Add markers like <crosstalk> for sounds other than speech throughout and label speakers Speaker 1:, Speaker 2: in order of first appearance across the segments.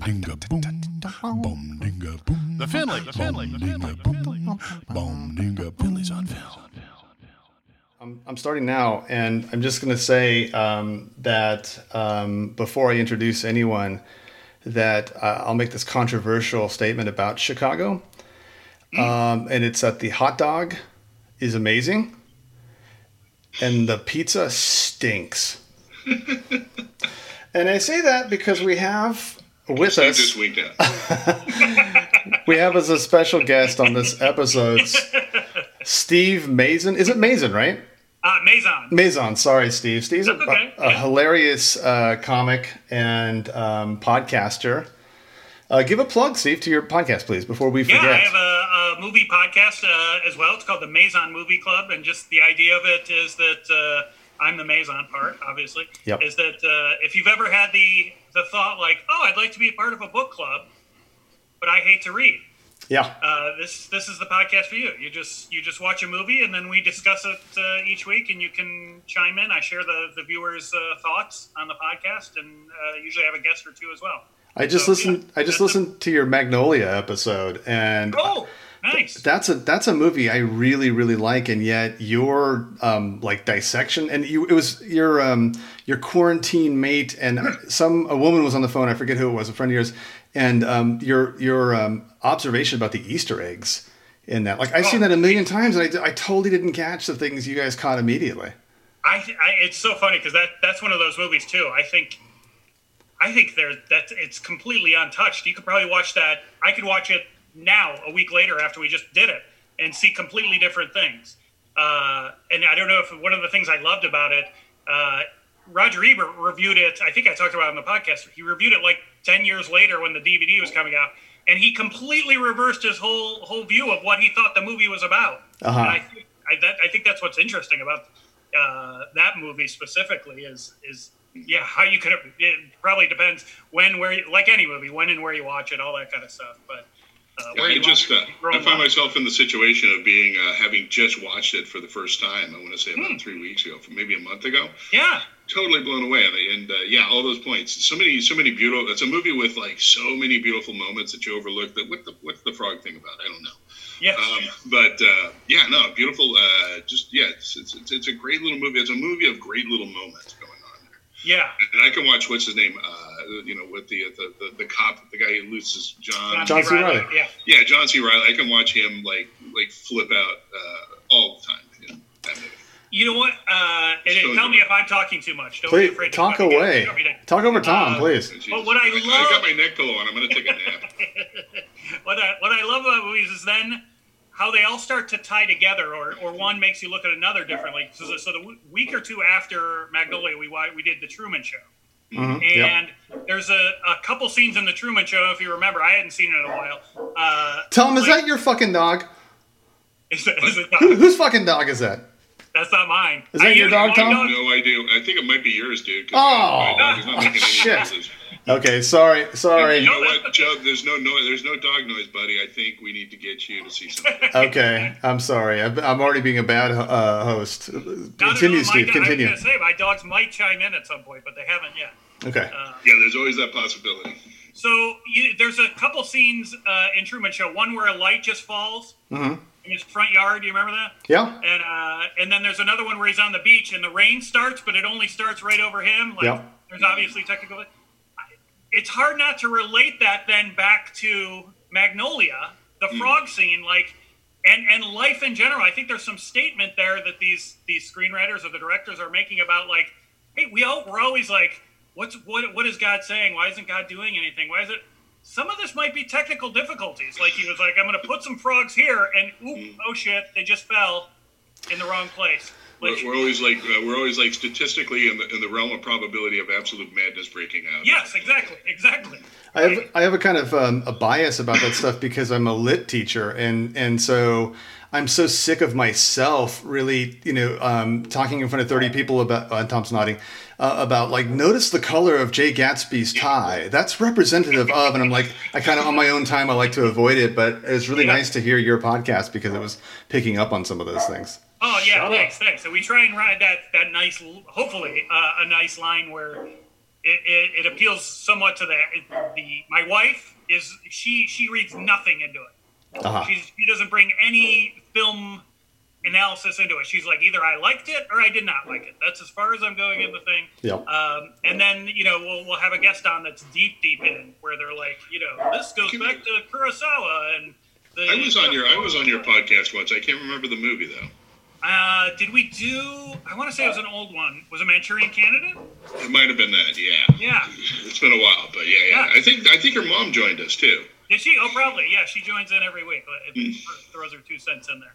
Speaker 1: dinga boom, boom dinga boom.
Speaker 2: The Finley, the Finley, the Finley, the Finley.
Speaker 1: Boom dinga Finley's on film.
Speaker 3: I'm, I'm starting now, and I'm just going to say um, that um, before I introduce anyone, that uh, I'll make this controversial statement about Chicago, um, and it's that the hot dog is amazing, and the pizza stinks. <laughs> and I say that because we have with us
Speaker 4: winked out. <laughs>
Speaker 3: we have as a special guest on this episode Steve Mason. Is it Mason, right?
Speaker 5: Uh, Maison.
Speaker 3: Maison, sorry, Steve. Steve's a,
Speaker 5: okay,
Speaker 3: a
Speaker 5: yeah.
Speaker 3: hilarious uh, comic and um, podcaster. Uh, give a plug, Steve, to your podcast, please, before we forget. Yeah.
Speaker 5: I have a, a movie podcast uh, as well. It's called the Maison Movie Club, and just the idea of it is that uh, I'm the Maison part, obviously.
Speaker 3: Yep.
Speaker 5: Is that uh, if you've ever had the the thought like, oh, I'd like to be a part of a book club, but I hate to read.
Speaker 3: yeah,
Speaker 5: Uh, this this is the podcast for you. You just you just watch a movie and then we discuss it uh, each week, and you can chime in. I share the the viewers' uh, thoughts on the podcast, and uh, usually I have a guest or two as well.
Speaker 3: I just
Speaker 5: So,
Speaker 3: listened.
Speaker 5: yeah,
Speaker 3: I just listened to your Magnolia episode, and
Speaker 5: Oh, nice.
Speaker 3: that's a that's a movie I really really like, and yet your um, like dissection and you it was your um, your quarantine mate and <laughs> some a woman was on the phone. I forget who it was, a friend of yours, and um, your your um, observation about the Easter eggs in that. Like I've seen
Speaker 5: Oh.
Speaker 3: that a million times, and I, I totally didn't catch the things you guys caught immediately.
Speaker 5: I, I it's so funny because that that's one of those movies too. I think I think there that it's completely untouched. You could probably watch that. I could watch it now, a week later after we just did it, and see completely different things. Uh, and I don't know if one of the things I loved about it, uh, Roger Ebert reviewed it. I think I talked about it on the podcast. He reviewed it like ten years later when the DVD was coming out, and he completely reversed his whole whole view of what he thought the movie was about.
Speaker 3: Uh-huh.
Speaker 5: And I think I, that, I think that's what's interesting about uh, that movie specifically is is yeah how you could it probably depends when where you, like any movie when and where you watch it all that kind of stuff but uh,
Speaker 4: I just uh, I find
Speaker 5: up.
Speaker 4: myself in the situation of being uh, having just watched it for the first time. I want to say
Speaker 5: Hmm.
Speaker 4: about three weeks ago, maybe a month ago.
Speaker 5: yeah
Speaker 4: Totally blown away, and, and uh, yeah, all those points. So many, so many beautiful. It's a movie with like so many beautiful moments that you overlook. That what the what's the frog thing about? I don't know.
Speaker 5: yeah
Speaker 4: Um, but uh, yeah, no, beautiful. Uh, just yeah, it's, it's it's it's a great little movie. It's a movie of great little moments going on there.
Speaker 5: Yeah
Speaker 4: And I can watch what's his name? Uh, you know, with the the, the the cop, the guy who loses John.
Speaker 3: John C. Reilly.
Speaker 5: yeah
Speaker 4: Yeah, John C. Reilly. I can watch him like like flip out uh, all the time. In that movie.
Speaker 5: you know what uh, and
Speaker 4: So
Speaker 5: tell me
Speaker 4: good.
Speaker 5: if I'm talking too much don't be afraid to
Speaker 3: talk
Speaker 5: cut me down.
Speaker 3: away.
Speaker 5: Cut.
Speaker 3: Talk over Tom,
Speaker 5: Uh,
Speaker 3: please.
Speaker 5: But what I
Speaker 4: I,
Speaker 5: love-
Speaker 4: got my neck pillow on. I'm going to take a nap. <laughs>
Speaker 5: what I what I love about movies is then how they all start to tie together, or, or one makes you look at another differently. So, so the w- week or two after Magnolia, we we did the Truman Show,
Speaker 3: Mhm, yep.
Speaker 5: and there's a, a couple scenes in the Truman Show. If you remember, I hadn't seen it in a while. Uh,
Speaker 3: Tom, is that your fucking dog?
Speaker 5: is it- is it
Speaker 3: Who, whose fucking dog is that?
Speaker 5: That's not mine.
Speaker 3: Is that
Speaker 5: I
Speaker 3: your dog,
Speaker 5: my
Speaker 3: Tom?
Speaker 4: No idea. I think it might be yours, dude.
Speaker 3: Oh,
Speaker 4: my dog is not making any
Speaker 3: shit.
Speaker 4: Noises.
Speaker 3: Okay, sorry, sorry.
Speaker 4: You know what, Joe? There's no noise. There's no dog noise, buddy. I think we need to get you to see something. <laughs>
Speaker 3: Okay, I'm sorry. I'm I'm already being a bad uh, host.
Speaker 5: Not at all.
Speaker 3: Continue, Steve.
Speaker 5: do-
Speaker 3: Continue.
Speaker 5: I was gonna say my dogs might chime in at some point, but they haven't yet.
Speaker 3: Okay.
Speaker 4: Yeah, there's always that possibility.
Speaker 5: So you, there's a couple scenes uh, in Truman Show. One where a light just falls
Speaker 3: Mm-hmm.
Speaker 5: in his front yard. Do you remember that?
Speaker 3: Yeah.
Speaker 5: And uh, and then there's another one where he's on the beach and the rain starts, but it only starts right over him. Like
Speaker 3: Yeah.
Speaker 5: there's obviously technical. It's hard not to relate that then back to Magnolia, the hmm. frog scene, like. And, and life in general, I think there's some statement there that these these screenwriters or the directors are making about like, hey, we all we're always like, what's what what is God saying? Why isn't God doing anything? Why is it? Some of this might be technical difficulties. Like he was like, I'm going to put some frogs here, and oop, hmm. oh shit, they just fell in the wrong place.
Speaker 4: We're, we're always like uh, we're always like statistically in the in the realm of probability of absolute madness breaking out.
Speaker 5: yes, exactly, exactly.
Speaker 3: I have I have a kind of um, a bias about that stuff because I'm a lit teacher and and so I'm so sick of myself really you know um, talking in front of 30 people about uh, Tom's nodding uh, about like notice the color of Jay Gatsby's tie that's representative of and I'm like I kind of on my own time I like to avoid it but it's really
Speaker 5: Yeah.
Speaker 3: nice to hear your podcast because it was picking up on some of those things.
Speaker 5: Oh yeah,
Speaker 3: Shut
Speaker 5: thanks, thanks. So we try and ride that that nice, hopefully uh, a nice line where it, it, it appeals somewhat to the the my wife is she she reads nothing into it.
Speaker 3: Uh-huh.
Speaker 5: She's, she doesn't bring any film analysis into it. She's like, either I liked it or I did not like it. That's as far as I'm going in the thing.
Speaker 3: Yep.
Speaker 5: Um, and then you know we'll we'll have a guest on that's deep deep in where they're like, you know, this goes
Speaker 4: Can
Speaker 5: back
Speaker 4: we-
Speaker 5: to Kurosawa and. The,
Speaker 4: I was on your I was on your podcast once. I can't remember the movie though.
Speaker 5: Uh, did we do? I want to say it was an old one. Was it Manchurian Candidate?
Speaker 4: It might have been that. Yeah.
Speaker 5: Yeah.
Speaker 4: It's been a while, but yeah, yeah.
Speaker 5: Yeah.
Speaker 4: I think I think her mom joined us too.
Speaker 5: Did she? Oh, probably. Yeah, she joins in every week. It throws her two cents in there.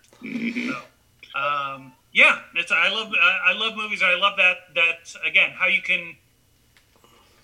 Speaker 5: So, um, yeah, it's I love I, I love movies. I love that that again how you can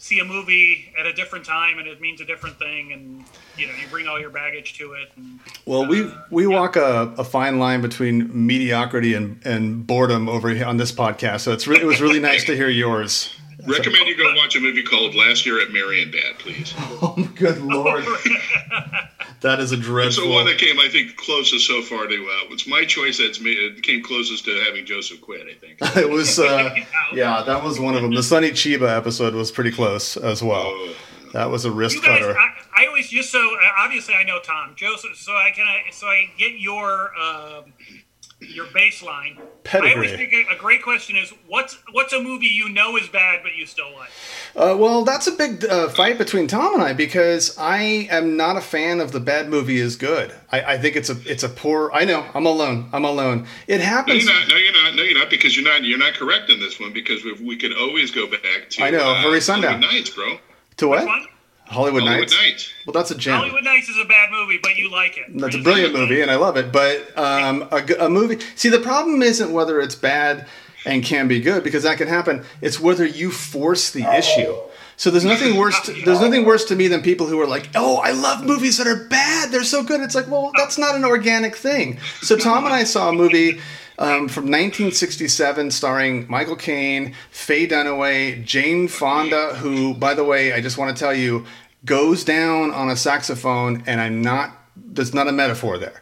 Speaker 5: see a movie at a different time and it means a different thing and you know you bring all your baggage to it and
Speaker 3: Well, we uh, we walk a, a fine line between mediocrity and, and boredom over here on this podcast. So it's re- it was really nice to hear yours.
Speaker 4: Recommend you go watch a movie called Last Year at Marienbad, please. <laughs>
Speaker 3: Oh, good lord, <laughs> that is a dreadful.
Speaker 4: It's
Speaker 3: dreadful.
Speaker 4: the one that came, I think, closest so far to. Uh, it's my choice. That's me. It came closest to having Joseph quit. I think. <laughs>
Speaker 3: it was uh, yeah, that was one of them. The Sonny Chiba episode was pretty close as well.
Speaker 4: Oh.
Speaker 3: That was a wrist
Speaker 5: you guys
Speaker 3: cutter.
Speaker 5: I, I always just so uh, obviously I know Tom Joseph so I can I, so I get your um, your baseline. I always think a, a great question is what's what's a movie you know is bad but you still like.
Speaker 3: Uh, well, that's a big uh, fight between Tom and I because I am not a fan of the bad movie is good. I, I think it's a it's a poor. I know I'm alone. I'm alone. It
Speaker 4: No,
Speaker 3: happens.
Speaker 4: you're not. No, you're not. No, you're not. Because you're not. You're not correct in this one. Because we, we could always go back to.
Speaker 3: I know,
Speaker 4: uh,
Speaker 3: Hurry Sundown.
Speaker 4: Nights, bro.
Speaker 3: to what?
Speaker 5: One?
Speaker 3: Hollywood,
Speaker 4: Hollywood
Speaker 3: Nights.
Speaker 4: Nights.
Speaker 3: Well, that's a gem.
Speaker 5: Hollywood Nights is a bad movie but you like it.
Speaker 3: That's a brilliant movie, and I love it. But um, a, g- a movie. See, the problem isn't whether it's bad and can be good because that can happen. It's whether you force the issue. So there's nothing worse. To, there's nothing worse to me than people who are like, "Oh, I love movies that are bad. They're so good." It's like, well, that's not an organic thing. So Tom and I saw a movie. Um, from 1967, starring Michael Caine, Faye Dunaway, Jane Fonda, who, by the way, I just want to tell you, goes down on a saxophone, and I'm not. There's not a metaphor there.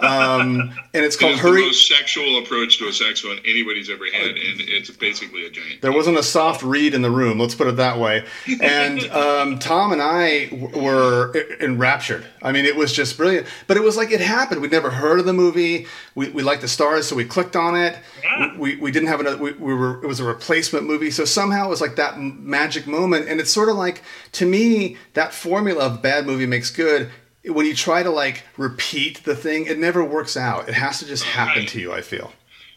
Speaker 3: Um, and it's
Speaker 4: It
Speaker 3: called
Speaker 4: the
Speaker 3: Hurry.
Speaker 4: most sexual approach to a saxophone anybody's ever had, and it's basically a giant.
Speaker 3: There wasn't a soft reed in the room. Let's put it that way. And <laughs> um, Tom and I w- were enraptured. I mean, it was just brilliant. But it was like it happened. We'd never heard of the movie. We, we liked the stars, so we clicked on it.
Speaker 5: Yeah.
Speaker 3: We, we didn't have another. We, we were. It was a replacement movie. So somehow it was like that magic moment. And it's sort of like to me that formula of bad movie makes good. When you try to like repeat the thing, it never works out. It has to just happen
Speaker 5: Right.
Speaker 3: to you. I feel.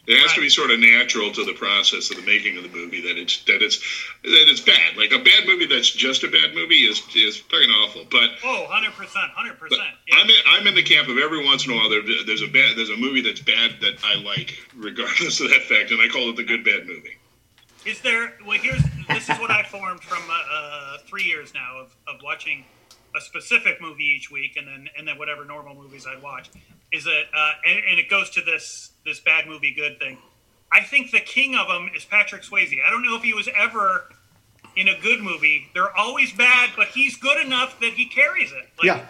Speaker 4: It has to be sort of natural to the process of the making of the movie that it's that it's that it's bad. Like a bad movie that's just a bad movie is is fucking awful. But
Speaker 5: Oh, 100%, 100%.
Speaker 4: I'm in, I'm in the camp of every once in a while there, there's a bad there's a movie that's bad that I like regardless of that fact, and I call it the good bad movie.
Speaker 5: Is there? Well, here's this is what I formed from uh, uh, three years now of, of watching a specific movie each week, and then and then whatever normal movies I'd watch. Is that uh, and, and it goes to this this bad movie good thing. I think the king of them is Patrick Swayze. I don't know if he was ever in a good movie. They're always bad, but he's good enough that he carries it. Like,
Speaker 3: Yeah.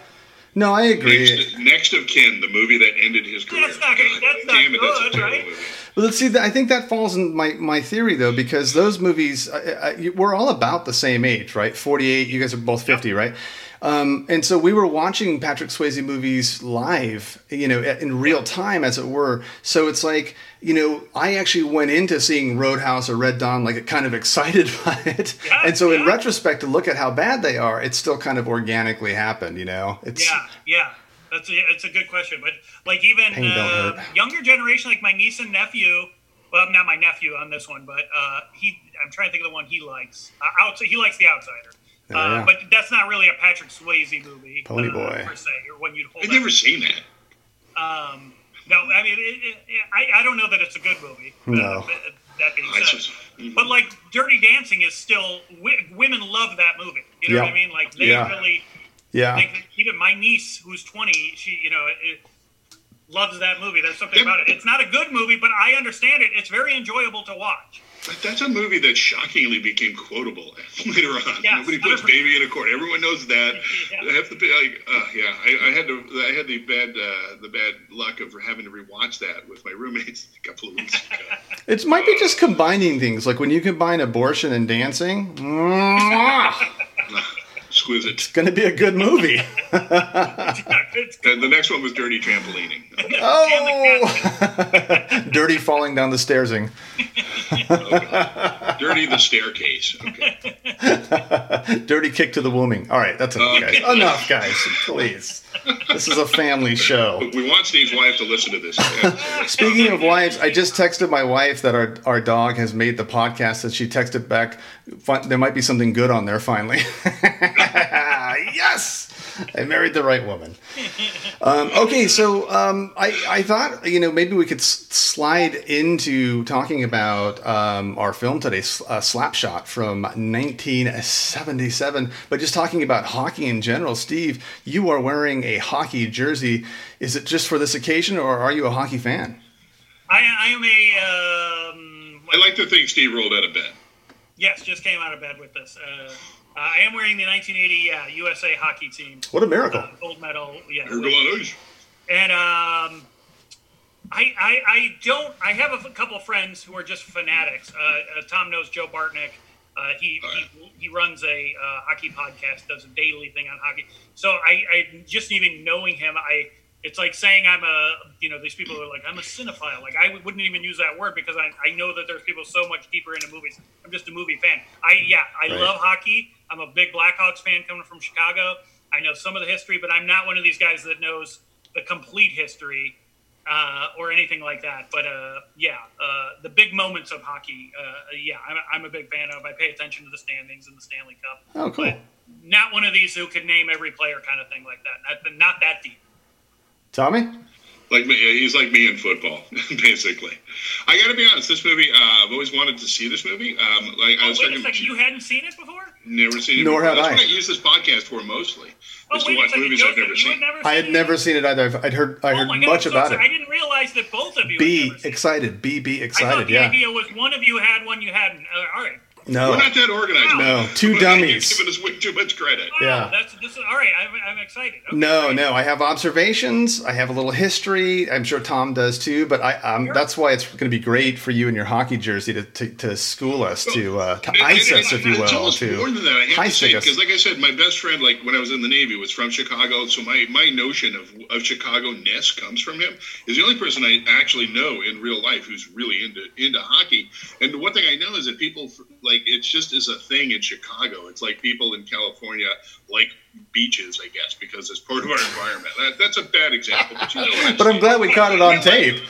Speaker 3: No, I agree.
Speaker 4: Next, next of kin, the movie that ended his career.
Speaker 5: That's not-
Speaker 4: God
Speaker 5: that's not
Speaker 4: damn it, that's a
Speaker 5: good,
Speaker 4: terrible
Speaker 5: right?
Speaker 4: movie.
Speaker 3: Well, let's see. I think that falls in my, my theory though, because those movies, I, I, we're all about the same age, right? Forty eight. You guys are both fifty, right? Um, and so we were watching Patrick Swayze movies live, you know, in real time, as it were. So it's like, you know, I actually went into seeing Roadhouse or Red Dawn like kind of <laughs> excited by it.
Speaker 5: Yeah,
Speaker 3: and so in retrospect, to look at how bad they are, it still kind of organically happened, you know. It's
Speaker 5: Yeah, yeah. That's a, it's a good question, but like even uh, younger generation, like my niece and nephew. Well, not my nephew on this one, but uh, he. I'm trying to think of the one he likes. Uh, out, he likes The Outsider,
Speaker 3: Oh,
Speaker 5: uh, but that's not really a Patrick Swayze movie.
Speaker 3: Pony
Speaker 5: uh,
Speaker 3: Boy.
Speaker 5: per se, or when you'd hold.
Speaker 4: I've
Speaker 5: up-
Speaker 4: never seen that.
Speaker 5: Um, no, I mean, it, it, it, I, I don't know that it's a good movie. uh,
Speaker 3: No.
Speaker 5: but that being
Speaker 4: I
Speaker 5: said,
Speaker 4: just-
Speaker 5: but like Dirty Dancing is still wi- women love that movie. You know what I mean? Like they
Speaker 3: Yeah.
Speaker 5: really.
Speaker 3: yeah.
Speaker 5: Like, even my niece, who's 20, she, you know, it, loves that movie. There's something about it. It's not a good movie, but I understand it. It's very enjoyable to watch.
Speaker 4: That- That's a movie that shockingly became quotable <laughs> later on.
Speaker 5: Yes,
Speaker 4: Nobody puts
Speaker 5: 100%.
Speaker 4: baby in a court. Everyone knows that.
Speaker 5: Yeah.
Speaker 4: I have to be like, uh, yeah. I, I had to. I had the bad, uh, the bad luck of having to rewatch that with my roommates <laughs> a couple of weeks ago. <laughs>
Speaker 3: It might be just combining things, like when you combine abortion and dancing.
Speaker 4: Exquisite.
Speaker 3: It's going to be a good movie. <laughs>
Speaker 4: And the next one was Dirty Trampolining. <laughs>
Speaker 3: Oh, <laughs> dirty falling down the stairsing.
Speaker 4: Dirty the staircase. Okay.
Speaker 3: Dirty kick to the wombing. All right, that's enough, guys. Enough, guys. Please. This is a family show.
Speaker 4: We want Steve's wife to listen to this.
Speaker 3: Speaking of wives, I just texted my wife that our, our dog has made the podcast. That she texted back, there might be something good on there finally. Yes, I married the right woman. Um, okay, so um, I, I thought you know maybe we could s- slide into talking about um, our film today, S- uh, Slapshot from 1977, but just talking about hockey in general. Steve, you are wearing a hockey jersey. Is it just for this occasion, or are you a hockey fan?
Speaker 5: I, I am a um,
Speaker 4: I like to think Steve rolled out of bed.
Speaker 5: yes, just came out of bed with this. Uh, I am wearing the 1980 yeah, USA hockey team
Speaker 3: What a miracle!
Speaker 5: uh, gold medal. Yeah,
Speaker 4: Ergo on Osh.
Speaker 5: and um, I, I I don't. I have a f- couple friends who are just fanatics. Uh, uh, Tom knows Joe Bartnick. Uh, he,
Speaker 4: Oh,
Speaker 5: he he runs a uh, hockey podcast, does a daily thing on hockey. So I, I just even knowing him, I it's like saying I'm a you know these people are like I'm a cinephile. Like I wouldn't even use that word because I, I know that there's people so much deeper into movies. I'm just a movie fan. I yeah I
Speaker 3: Right.
Speaker 5: love hockey. I'm a big Blackhawks fan coming from Chicago. I know some of the history, but I'm not one of these guys that knows the complete history uh, or anything like that. But uh, yeah, uh, the big moments of hockey, uh, yeah, I'm, I'm a big fan of. I pay attention to the standings in the Stanley Cup.
Speaker 3: Oh, cool.
Speaker 5: But not one of these who could name every player kind of thing like that. Not, not that deep.
Speaker 3: Tommy?
Speaker 4: Like me, he's like me in football, <laughs> basically. I got to be honest. This movie, uh, I've always wanted to see this movie. Um, like I was
Speaker 5: Wait a second, you hadn't seen it before?
Speaker 4: never seen it.
Speaker 3: Nor
Speaker 4: before.
Speaker 3: had
Speaker 4: That's
Speaker 3: I.
Speaker 4: what I use this podcast for mostly.
Speaker 5: Oh,
Speaker 4: is to
Speaker 5: wait a
Speaker 4: watch
Speaker 5: second,
Speaker 4: movies
Speaker 5: Joseph,
Speaker 4: I've never seen.
Speaker 5: had never
Speaker 3: I
Speaker 5: seen
Speaker 3: had never
Speaker 5: it?
Speaker 3: seen it either. I've, I'd heard I
Speaker 5: Oh
Speaker 3: heard
Speaker 5: my God,
Speaker 3: much
Speaker 5: Joseph,
Speaker 3: about it.
Speaker 5: I didn't realize that both of you.
Speaker 3: Be
Speaker 5: never seen it.
Speaker 3: excited. Be be
Speaker 5: I thought the
Speaker 3: Yeah.
Speaker 5: idea was one of you had one you hadn't. Uh, all right.
Speaker 3: No.
Speaker 4: We're not that organized.
Speaker 5: No,
Speaker 4: man.
Speaker 3: two
Speaker 4: You're
Speaker 3: dummies.
Speaker 4: giving us way too much credit.
Speaker 5: Wow,
Speaker 3: Yeah.
Speaker 5: That's this is all right. I'm, I'm excited. Okay,
Speaker 3: No,
Speaker 5: great.
Speaker 3: no. I have observations. I have a little history. I'm sure Tom does too. But I, um,
Speaker 5: Sure.
Speaker 3: that's why it's going to be great for you and your hockey jersey to, to, to school us, to uh, to
Speaker 4: And-
Speaker 3: ice
Speaker 4: and-
Speaker 3: us,
Speaker 4: and
Speaker 3: if you
Speaker 4: It's
Speaker 3: will,
Speaker 4: almost
Speaker 3: to
Speaker 4: more than that. I have to say because, like I said, my best friend, like when I was in the Navy, was from Chicago. So my my notion of of Chicago ness comes from him. Is the only person I actually know in real life who's really into into hockey. And the one thing I know is that people like it's just is a thing in Chicago. It's like people in California like beaches, I guess, because it's part of our environment. That, that's a bad example, but you know what I'm
Speaker 3: But I'm glad we caught it on
Speaker 4: like-
Speaker 3: tape.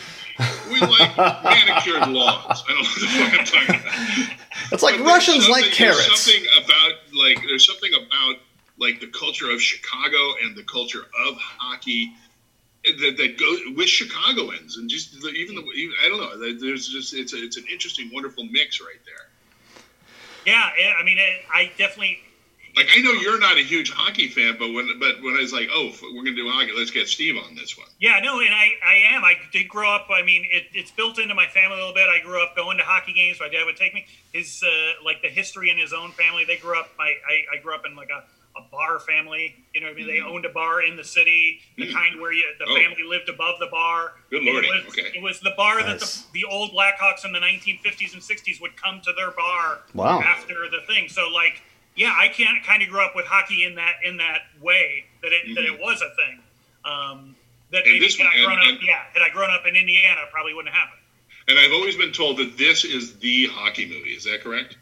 Speaker 4: We like manicured lawns. I don't know <laughs> what the fuck I'm talking about.
Speaker 3: It's like
Speaker 4: But
Speaker 3: Russians like carrots.
Speaker 4: There's something about like there's something about like the culture of Chicago and the culture of hockey that, that go with Chicagoans and just the, even the even, I don't know. There's just it's a, it's an interesting, wonderful mix right there.
Speaker 5: Yeah, it, I mean, it, I definitely.
Speaker 4: Like I know you're not a huge hockey fan, but when but when I was like, oh, we're gonna do hockey, let's get Steve on this one.
Speaker 5: Yeah, no, and I, I am. I did grow up. I mean, it, it's built into my family a little bit. I grew up going to hockey games. My dad would take me. His uh, like the history in his own family. They grew up. My I, I grew up in like a, a bar family. You know what I mean? They owned a bar in the city, the
Speaker 4: Mm.
Speaker 5: kind where you the
Speaker 4: Oh.
Speaker 5: family lived above the bar.
Speaker 4: Good
Speaker 5: And
Speaker 4: lordy,
Speaker 5: It was,
Speaker 4: okay.
Speaker 5: it was the bar that the, the old Blackhawks in the 1950s and 60s would come to their bar
Speaker 3: Wow.
Speaker 5: after the thing. So like, yeah, I can't kind of grew up with hockey in that in that way that it that it was a thing. Um, that
Speaker 4: And
Speaker 5: maybe
Speaker 4: this
Speaker 5: had I grown
Speaker 4: and-
Speaker 5: up,
Speaker 4: and-
Speaker 5: yeah, had I grown up in Indiana, it probably wouldn't have happened.
Speaker 4: And I've always been told that this is the hockey movie. Is that correct?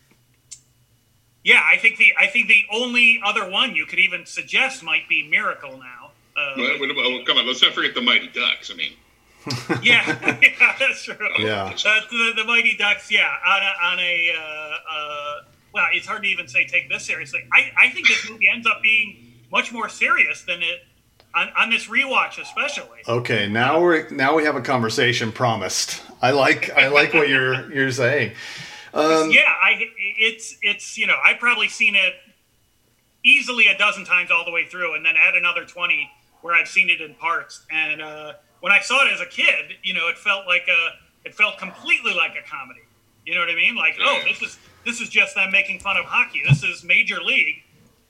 Speaker 5: Yeah, I think the I think the only other one you could even suggest might be Miracle now. Uh,
Speaker 4: Well, well, well, come on, let's not forget the Mighty Ducks. I mean, <laughs>
Speaker 5: yeah, yeah, that's true.
Speaker 3: Yeah.
Speaker 5: That's the, the Mighty Ducks. Yeah, on a, on a uh, uh, well, it's hard to even say take this seriously. I, I think this movie ends up being much more serious than it on, on this rewatch, especially.
Speaker 3: Okay, now we're now we have a conversation promised. I like I like what you're you're saying. Um,
Speaker 5: yeah, I it's it's you know I've probably seen it easily a dozen times all the way through, and then add another twenty where I've seen it in parts. And uh, when I saw it as a kid, you know, it felt like a it felt completely like a comedy. You know what I mean? Like, oh, this is this is just them making fun of hockey. This is Major League.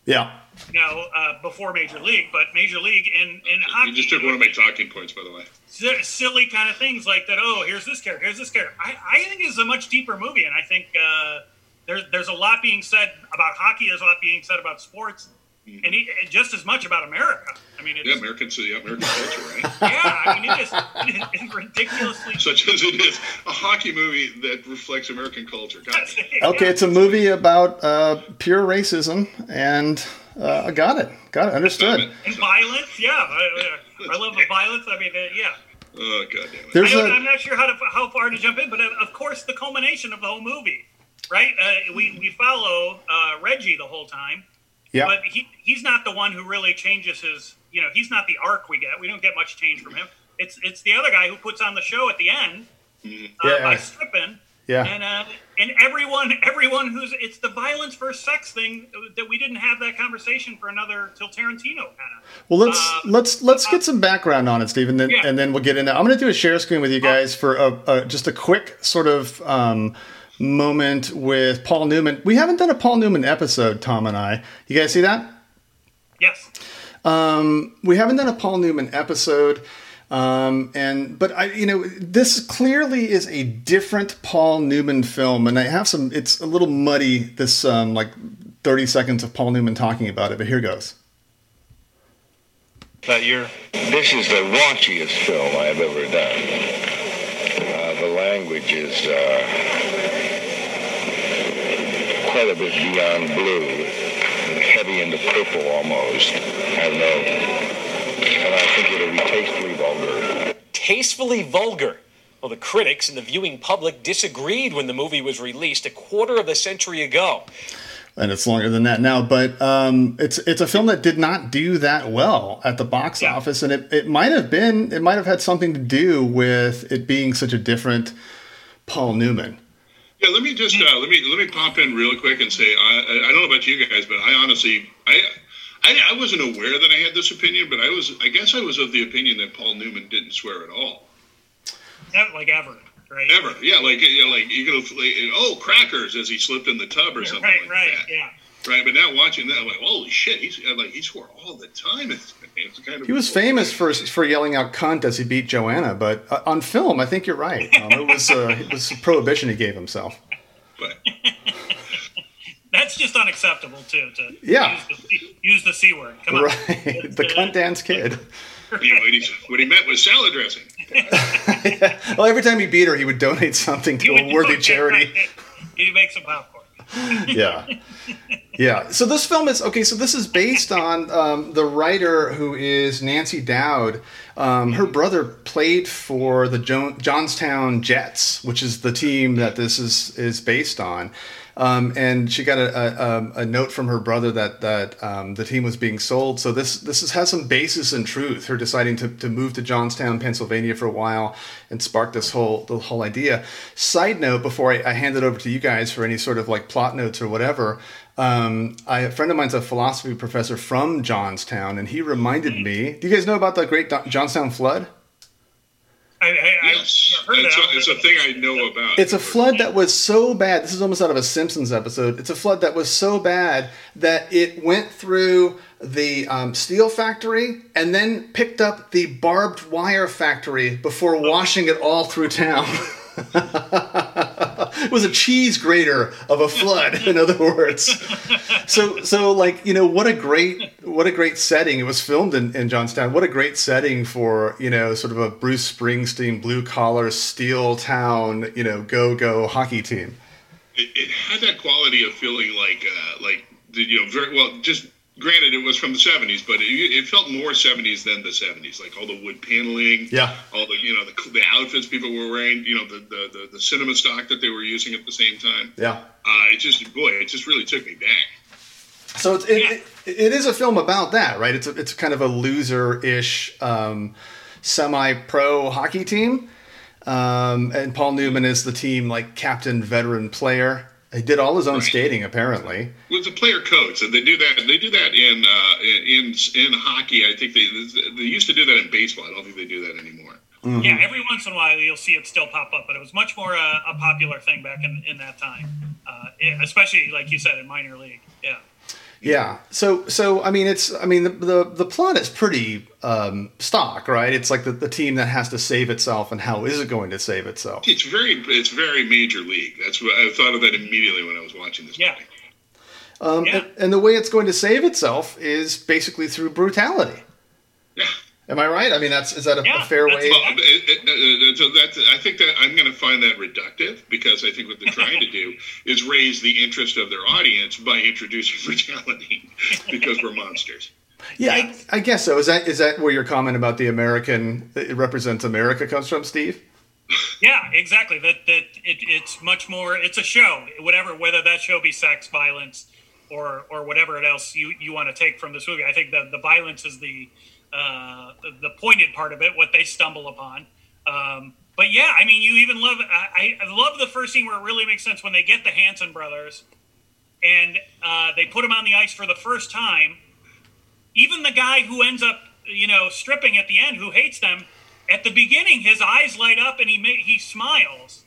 Speaker 3: Yeah.
Speaker 5: You know, uh, before Major League, but Major League in in hockey.
Speaker 4: You just took one of my talking points, by the way.
Speaker 5: silly kind of things like that. Oh, here's this character. Here's this character. I, I think it's a much deeper movie, and I think uh, there's there's a lot being said about hockey. There's a lot being said about sports, and he, just as much about America. I mean, it's,
Speaker 4: Yeah, American, yeah, American culture, right? <laughs>
Speaker 5: yeah. I mean, it is <laughs> it is ridiculously.
Speaker 4: Such as it is a hockey movie that reflects American culture. God,
Speaker 3: Okay, it's a movie about uh, pure racism, and uh, I got it. Got it. Understood.
Speaker 5: and violence. Yeah, I, I love the violence. I mean, uh, yeah.
Speaker 4: oh god damn it.
Speaker 3: There's
Speaker 5: I don't,
Speaker 3: a
Speaker 5: I'm not sure how to how far to jump in, but uh, of course the culmination of the whole movie, right? Uh, we we follow uh, Reggie the whole time,
Speaker 3: yeah.
Speaker 5: but he he's not the one who really changes his. You know, he's not the arc we get. We don't get much change from him. It's it's the other guy who puts on the show at the end uh,
Speaker 3: Yeah.
Speaker 5: by stripping.
Speaker 3: Yeah.
Speaker 5: And uh, and everyone everyone who's it's the violence versus sex thing that we didn't have that conversation for another till Tarantino kind of.
Speaker 3: Well, let's
Speaker 5: Uh,
Speaker 3: let's let's get some background on it, Stephen, then,
Speaker 5: Yeah.
Speaker 3: and then we'll get into. I'm going to do a share screen with you guys for a, a, just a quick sort of um, moment with Paul Newman. We haven't done a Paul Newman episode, Tom and I. You guys see that?
Speaker 5: Yes.
Speaker 3: we haven't done a Paul Newman episode, um, and but I, you know, this clearly is a different Paul Newman film, and I have some. It's a little muddy. This um, like thirty seconds of Paul Newman talking about it, but here goes.
Speaker 6: That year? This is the raunchiest film I have ever done. Uh, the language is uh, quite a bit beyond blue, heavy into purple almost. I don't know. And I think it'll be tastefully vulgar.
Speaker 7: tastefully vulgar. Well, the critics and the viewing public disagreed when the movie was released a quarter of a century ago.
Speaker 3: and it's longer than that now. But um, it's it's a film that did not do that well at the box
Speaker 5: Yeah.
Speaker 3: office, and it, it might have been it might have had something to do with it being such a different Paul Newman.
Speaker 4: Yeah, let me just uh, let me let me pop in real quick and say I I don't know about you guys, but I honestly I. I, I wasn't aware that I had this opinion, but I was. I guess I was of the opinion that Paul Newman didn't swear at all.
Speaker 5: Not like ever, right?
Speaker 4: Ever, yeah, like you know, like you could like, oh, crackers as he slipped in the tub or something
Speaker 5: Right,
Speaker 4: like
Speaker 5: right,
Speaker 4: that.
Speaker 5: yeah.
Speaker 4: Right, but now watching that, I'm like, holy shit, he's like he swore all the time. It's, <laughs> it's kind of
Speaker 3: He was famous for for yelling out "cunt" as he beat Joanna, but uh, on film, I think you're right. <laughs> Um, it was uh, it was a prohibition he gave himself.
Speaker 4: But <laughs>
Speaker 5: That's just unacceptable too. To
Speaker 3: Yeah.
Speaker 5: use the, use the c word. Come.
Speaker 3: Right,
Speaker 5: It's,
Speaker 3: the cunt dance kid.
Speaker 4: what, he, what he meant was salad dressing.
Speaker 3: Well, every time he beat her, he would donate something to
Speaker 5: would
Speaker 3: a worthy charity.
Speaker 5: right. He makes some popcorn.
Speaker 3: yeah yeah. So this film is okay so this is based on um, the writer who is nancy dowd. Um, her brother played for the jo- johnstown jets which is the team that this is is based on um, and she got a, a, um, a note from her brother that that um, the team was being sold. So this this is, has some basis in truth. Her deciding to, to move to Johnstown, Pennsylvania for a while, and spark this whole the whole idea. Side note: before I, I hand it over to you guys for any sort of like plot notes or whatever, um, I, a friend of mine's a philosophy professor from Johnstown, and he reminded me. Do you guys know about the Great Johnstown flood?
Speaker 5: I, I,
Speaker 4: Yes,
Speaker 5: I've heard
Speaker 4: it's
Speaker 5: that.
Speaker 4: a, it's a thing I know about.
Speaker 3: It's a flood that was so bad. This is almost out of a Simpsons episode. It's a flood that was so bad that it went through the um, steel factory and then picked up the barbed wire factory before washing it all through town. <laughs> it <laughs> was a cheese grater of a flood, <laughs> in other words. So, so like you know, what a great, what a great setting. It was filmed in, in Johnstown. What a great setting for you know, sort of a Bruce Springsteen blue collar steel town, you know, go go hockey team.
Speaker 4: it, it had that quality of feeling like uh, like you know very well just granted it was from the 70s but it, it felt more 70s than the 70s like all the wood paneling
Speaker 3: Yeah.
Speaker 4: all the you know the, the outfits people were wearing you know the, the the the cinema stock that they were using at the same time
Speaker 3: Yeah.
Speaker 4: uh, it just boy it just really took me back
Speaker 3: So it's, it, it, it is a film about that, right? It's a, it's kind of a loser-ish, um, semi-pro hockey team, um, and Paul Newman is the team like captain, veteran player. He did all his own
Speaker 4: Right.
Speaker 3: skating, apparently.
Speaker 4: with the player coach and they do that they do that in uh, in in hockey I think they they used to do that in baseball I don't think they do that anymore
Speaker 5: Yeah, every once in a while you'll see it still pop up, but it was much more a, a popular thing back in, in that time, uh, especially like you said in minor league. Yeah.
Speaker 3: Yeah. So so I mean it's I mean the the, the plot is pretty um, stock, right? It's like the, the team that has to save itself and how is it going to save itself?
Speaker 4: It's very it's very major league. That's what I thought of that immediately when I was watching this
Speaker 5: Yeah.
Speaker 4: movie.
Speaker 3: Um,
Speaker 5: Yeah.
Speaker 3: and, and the way it's going to save itself is basically through brutality.
Speaker 4: Yeah.
Speaker 3: Am I right? I mean that's is that a,
Speaker 5: Yeah,
Speaker 3: a fair
Speaker 5: that's
Speaker 3: way?
Speaker 4: Well, it, it, uh, so that's, I think that I'm going to find that reductive because I think what they're trying to do <laughs> is raise the interest of their audience by introducing <laughs> brutality because we're monsters.
Speaker 3: Yeah,
Speaker 5: Yeah.
Speaker 3: I, I guess so. Is that is that where your comment about the American it represents America comes from, Steve?
Speaker 5: Yeah, exactly. That that it, it's much more. It's a show, whatever. Whether that show be sex, violence, or or whatever else you, you want to take from this movie. I think the the violence is the uh, the, pointed part of it, what they stumble upon. Um, but yeah, I mean, you even love. I, I love the first scene where it really makes sense when they get the Hanson brothers, and uh, they put them on the ice for the first time. Even the guy who ends up, you know, stripping at the end, who hates them, at the beginning, his eyes light up and he he smiles,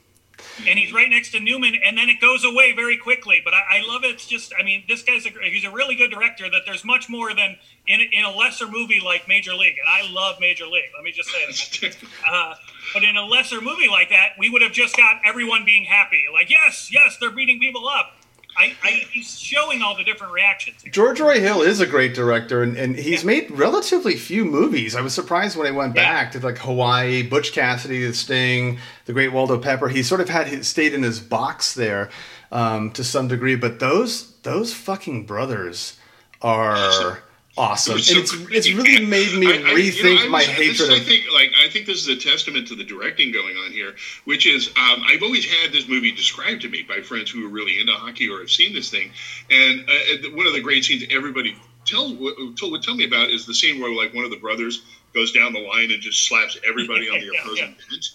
Speaker 5: and he's right next to Newman, and then it goes away very quickly. But I, I love it. It's just, I mean, this guy's a he's a really good director. That there's much more than in in a lesser movie like Major League, and I love Major League. Let me just say that. <laughs> Uh, but in a lesser movie like that, we would have just got everyone being happy, like yes, yes, they're beating people up. I, I he's showing all the different reactions. here.
Speaker 3: George Roy Hill is a great director, and, and he's made relatively few movies. I was surprised when I went
Speaker 5: Yeah.
Speaker 3: back to like Hawaii, Butch Cassidy, The Sting, The Great Waldo Pepper. He sort of had his, stayed in his box there um, to some degree, but those those fucking brothers are <laughs> awesome, and
Speaker 4: So
Speaker 3: it's it's really made me
Speaker 4: I- I- you know,
Speaker 3: rethink
Speaker 4: I
Speaker 3: my
Speaker 4: was- this
Speaker 3: hatred
Speaker 4: is, I
Speaker 3: of.
Speaker 4: think, like, I think this is a testament to the directing going on here, which is um, I've always had this movie described to me by friends who are really into hockey or have seen this thing, and uh, one of the great scenes everybody tells would would tell me about is the scene where like one of the brothers goes down the line and just slaps everybody on <laughs> the
Speaker 5: Yeah,
Speaker 4: opposing
Speaker 5: yeah.
Speaker 4: bench.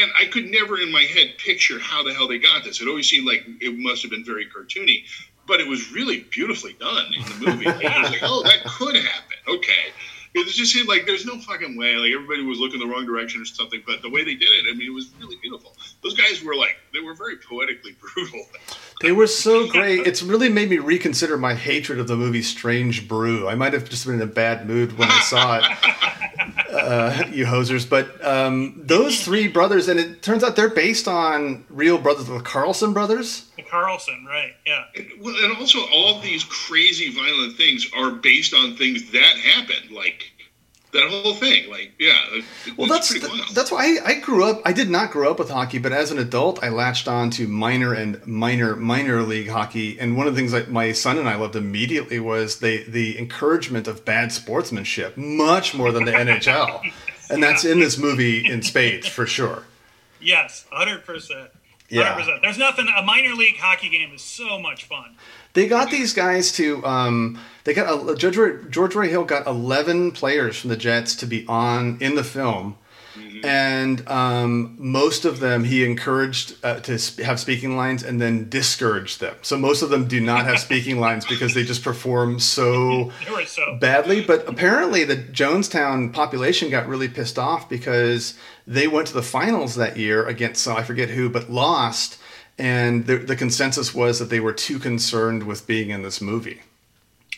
Speaker 4: And I could never in my head picture how the hell they got this. It always seemed like it must have been very cartoony, but it was really beautifully done in the movie. I was like, oh, that could happen. Okay. It just seemed like there's no fucking way. Like everybody was looking the wrong direction or something, but the way they did it, I mean, it was really beautiful. Those guys were like, they were very poetically <laughs> brutal.
Speaker 3: They were so great. It's really made me reconsider my hatred of the movie Strange Brew. I might have just been in a bad mood when I saw it, uh, you hosers. But um, those three brothers, and it turns out they're based on real brothers, the Carlson brothers.
Speaker 5: The Carlson, right? Yeah.
Speaker 4: Well, and also all these crazy violent things are based on things that happened, like that whole thing. Like, yeah, it-
Speaker 3: Well, that's
Speaker 4: pretty wild.
Speaker 3: that's why I, I grew up. I did not grow up with hockey, but as an adult, I latched on to minor and minor minor league hockey. And one of the things that my son and I loved immediately was the the encouragement of bad sportsmanship, much more than the NHL. <laughs> And that's in this movie in spades for sure.
Speaker 5: Yes, hundred percent.
Speaker 3: Yeah.
Speaker 5: Hundred percent. There's nothing. A minor league hockey game is so much fun.
Speaker 3: They got these guys to. Um, they got a, George Roy, George Roy Hill got eleven players from the Jets to be on in the film, and um, most of them he encouraged uh, to sp- have speaking lines and then discouraged them. So most of them do not have speaking <laughs> lines because they just perform so <laughs>
Speaker 5: so.
Speaker 3: badly. But apparently, the Johnstown population got really pissed off because they went to the finals that year against I forget who, but lost. And the, the consensus was that they were too concerned with being in this movie.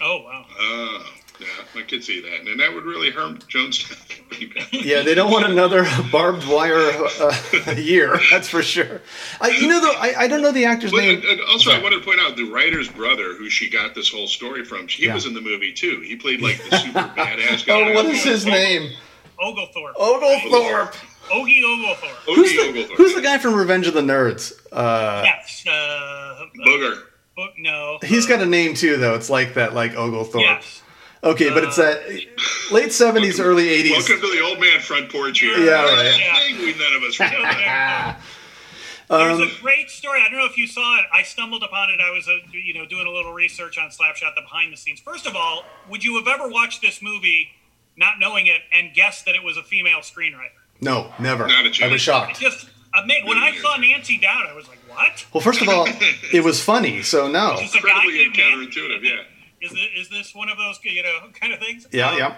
Speaker 5: Oh wow.
Speaker 4: Oh, yeah, I could see that, and that would really hurt Jones. pretty bad.
Speaker 3: Yeah, they don't want another barbed wire uh, <laughs> year. That's for sure. I, you know, though, I, I don't know the actor's
Speaker 4: But,
Speaker 3: name.
Speaker 4: and- and also, I
Speaker 3: Sorry.
Speaker 4: wanted to point out the writer's brother, who she got this whole story from. He
Speaker 3: Yeah.
Speaker 4: was in the movie too. He played like the <laughs> super badass guy.
Speaker 3: Oh, what is his name?
Speaker 5: Oglethorpe.
Speaker 3: Oglethorpe.
Speaker 5: Ogie Oglethorpe.
Speaker 4: Ogie
Speaker 3: Who's the,
Speaker 4: Oglethorpe.
Speaker 3: who's the guy from Revenge of the Nerds? Uh,
Speaker 5: yes. Uh,
Speaker 4: Booger.
Speaker 5: Uh, no.
Speaker 3: he's
Speaker 5: uh,
Speaker 3: got a name too, though. It's like that, like Oglethorpe.
Speaker 5: Yes.
Speaker 3: Okay, but it's that late seventies, early eighties.
Speaker 4: Welcome to the old man front porch here.
Speaker 3: Yeah,
Speaker 4: What
Speaker 3: right.
Speaker 4: a
Speaker 5: Yeah.
Speaker 4: we none of us <laughs> remember.
Speaker 5: There's
Speaker 3: Um,
Speaker 5: a great story. I don't know if you saw it. I stumbled upon it. I was, uh, you know, doing a little research on Slapshot, the behind the scenes. First of all, would you have ever watched this movie, not knowing it, and guessed that it was a female screenwriter?
Speaker 3: No, never.
Speaker 4: Not a
Speaker 3: I
Speaker 4: chance.
Speaker 3: was shocked.
Speaker 5: Just ama- when I saw Nancy Dowd, I was like, "What?
Speaker 3: Well, first of all, <laughs> it was funny, so no.
Speaker 5: Is this
Speaker 4: Incredibly counterintuitive, yeah.
Speaker 5: Is this, is this one of those, you know, <laughs> kind of things?"
Speaker 3: Yeah,
Speaker 5: Um,
Speaker 3: yeah.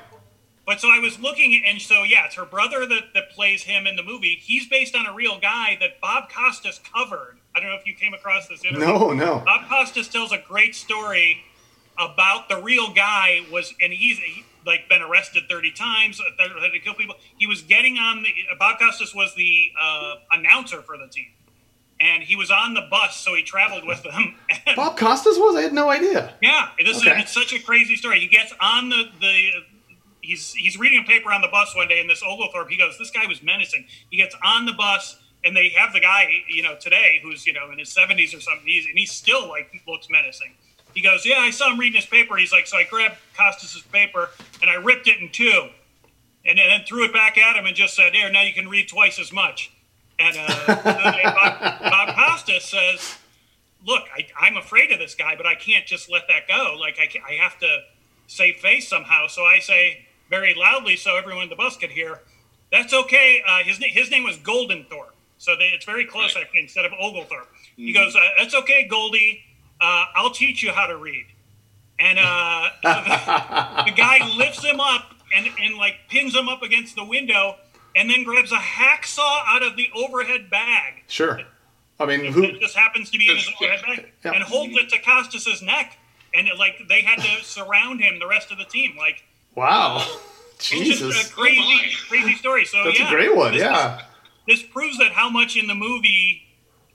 Speaker 5: But so I was looking, and so yeah, it's her brother that, that plays him in the movie. He's based on a real guy that Bob Costas covered. I don't know if you came across this interview.
Speaker 3: No, no.
Speaker 5: Bob Costas tells a great story about the real guy was, and he's he, like been arrested thirty times, uh, had to kill people. He was getting on the. Bob Costas was the uh, announcer for the team, and he was on the bus, so he traveled with them. <laughs> And-
Speaker 3: Bob Costas was? I had no idea.
Speaker 5: yeah, this
Speaker 3: Okay.
Speaker 5: is it's such a crazy story. He gets on the the he's he's reading a paper on the bus one day, and this Oglethorpe he goes, this guy was menacing. He gets on the bus, and they have the guy you know today who's you know in his seventies or something, he's, and he still like looks menacing. He goes, yeah, I saw him reading his paper. He's like, so I grabbed Costas's paper and I ripped it in two, and then threw it back at him and just said, here, now you can read twice as much. And uh, Bob, Bob Costas says, look, I, I'm afraid of this guy, but I can't just let that go. Like I, I have to save face somehow. So I say very loudly, so everyone in the bus could hear. That's okay. Uh, his na- his name was Goldenthorpe, so they, it's very close, I think, instead of Oglethorpe. He goes, uh, "That's okay, Goldie. Uh, I'll teach you how to read." And uh, <laughs> the, the guy lifts him up and and like pins him up against the window, and then grabs a hacksaw out of the overhead bag.
Speaker 3: Sure. I mean, who?
Speaker 5: It just happens to be in his overhead bag,
Speaker 3: Yeah.
Speaker 5: and holds it to Costas's neck, and it, like they had to <laughs> surround him, the rest of the team. Like
Speaker 3: Wow.
Speaker 5: it's
Speaker 3: Jesus. <laughs>
Speaker 5: just a crazy,
Speaker 4: Oh
Speaker 5: crazy story. So
Speaker 3: That's
Speaker 5: yeah,
Speaker 3: a great one.
Speaker 5: this
Speaker 3: Yeah.
Speaker 5: this proves that how much in the movie,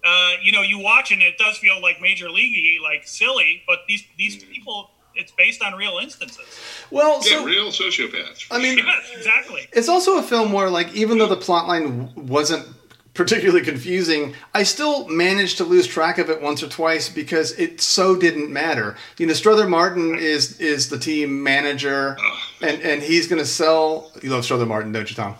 Speaker 5: uh, you know, you watch and it does feel like major leaguey, like silly, but these these
Speaker 3: Mm.
Speaker 5: people, it's based on real instances.
Speaker 3: Well,
Speaker 4: Yeah,
Speaker 3: so
Speaker 4: real sociopaths.
Speaker 3: I mean,
Speaker 5: Yes, exactly.
Speaker 3: it's also a film where, like, even though the plot line wasn't particularly confusing, I still managed to lose track of it once or twice because it so didn't matter. You know, Strother Martin is is the team manager, and and he's going to sell. You love Strother Martin, don't you, Tom?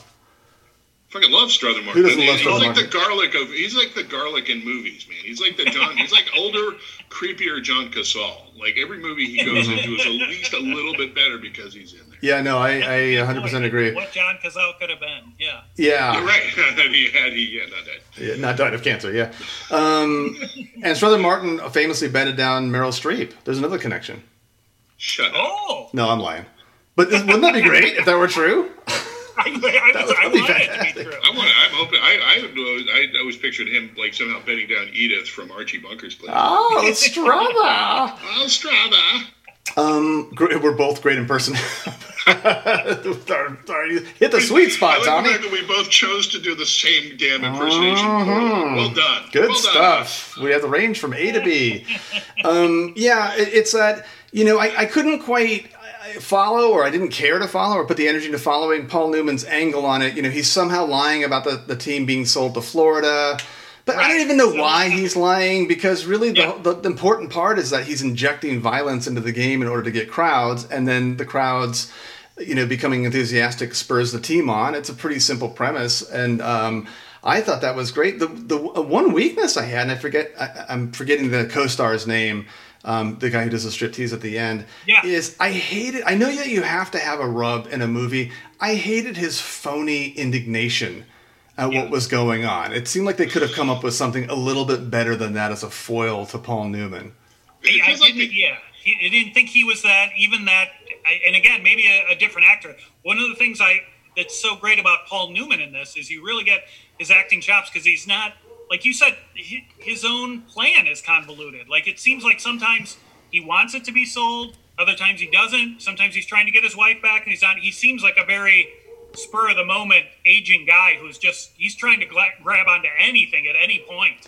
Speaker 4: Fucking love Strother
Speaker 3: Who
Speaker 4: Martin.
Speaker 3: doesn't love
Speaker 4: he's
Speaker 3: Strother
Speaker 4: like the garlic of. He's like the garlic in movies, man. He's like the John. he's like older, creepier John Cazale. Like every movie he goes into is at least a little bit better because he's in there.
Speaker 3: Yeah, no, I, I 100% agree.
Speaker 5: What John Cazale could have been. Yeah.
Speaker 3: Yeah.
Speaker 4: You're right. <laughs> that he had he yeah not that.
Speaker 3: Yeah, not died of cancer, yeah. Um, and Strother Martin famously bedded down Meryl Streep. There's another connection.
Speaker 4: Shut up.
Speaker 5: Oh,
Speaker 3: No, I'm lying. But this, wouldn't that be great if that were true? <laughs>
Speaker 5: I, I, was, I
Speaker 3: would be
Speaker 5: it to
Speaker 3: fantastic.
Speaker 5: be true.
Speaker 4: I want. I'm hoping. I I, would- I always pictured him like somehow bedding down Edith from Archie Bunker's place.
Speaker 3: Oh, Strother. <laughs>
Speaker 4: Oh, Strava.
Speaker 3: Um, we're both great in person. <laughs> Sorry, sorry. Hit the sweet
Speaker 4: I
Speaker 3: spot,
Speaker 4: like
Speaker 3: Tommy.
Speaker 4: the we both chose to do the same damn impersonation. Well done.
Speaker 3: Good
Speaker 4: well
Speaker 3: stuff. We have the range from A to B. <laughs> um, yeah, it, it's that you know I, I couldn't quite follow or I didn't care to follow or put the energy into following Paul Newman's angle on it. You know, he's somehow lying about the, the team being sold to Florida. But I don't even know why he's lying because really the,
Speaker 5: Yeah.
Speaker 3: the, the important part is that he's injecting violence into the game in order to get crowds, and then the crowds, you know, becoming enthusiastic spurs the team on. It's a pretty simple premise, and um, I thought that was great. The the uh, one weakness I had, and I forget, I, I'm forgetting the co-star's name. Um, the guy who does the striptease at the end
Speaker 5: Yeah.
Speaker 3: is I hated. I know that you have to have a rub in a movie. I hated his phony indignation at what was going on. It seemed like they could have come up with something a little bit better than that as a foil to Paul Newman.
Speaker 4: It
Speaker 5: I didn't,
Speaker 4: the-
Speaker 5: yeah, he, I didn't think he was that. Even that, I, and again, maybe a, a different actor. One of the things I that's so great about Paul Newman in this is you really get his acting chops because he's not like you said. His own plan is convoluted. Like it seems like sometimes he wants it to be sold, other times he doesn't. Sometimes he's trying to get his wife back, and he's not. He seems like a very spur of the moment aging guy who's just he's trying to grab onto anything at any point.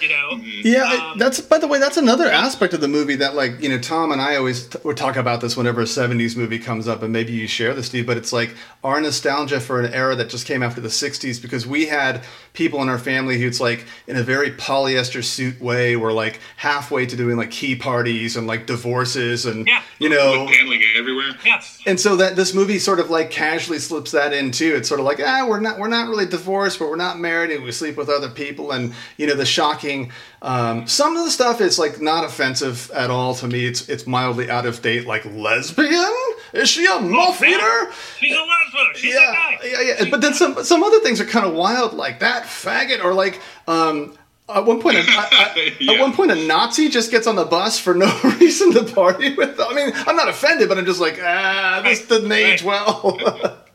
Speaker 5: You know.
Speaker 3: Yeah,
Speaker 5: Um,
Speaker 3: that's by the way, that's another aspect of the movie that like you know Tom and I always t- would talk about this whenever a '70s movie comes up, and maybe you share this, Steve. But it's like our nostalgia for an era that just came after the '60s because we had people in our family who's like in a very polyester suit way were like halfway to doing like key parties and like divorces and
Speaker 5: Yeah.
Speaker 3: you know
Speaker 4: With paneling everywhere.
Speaker 5: Yes.
Speaker 3: and so that this movie sort of like casually slips that in too. It's sort of like ah, we're not we're not really divorced, but we're not married, and we sleep with other people. And you know the shocking. Um, some of the stuff is like not offensive at all to me. It's it's mildly out of date. Like lesbian? Is she a muff eater?
Speaker 5: She's a lesbian. She's a
Speaker 3: yeah,
Speaker 5: guy.
Speaker 3: yeah, yeah. But then some some other things are kind of wild, like that faggot, or like um, At one point, a, I- I- <laughs>
Speaker 4: Yeah.
Speaker 3: at one point, a Nazi just gets on the bus for no <laughs> reason to party with. Them. I mean, I'm not offended, but I'm just like, ah, this
Speaker 5: Right,
Speaker 3: didn't age
Speaker 5: right.
Speaker 3: well.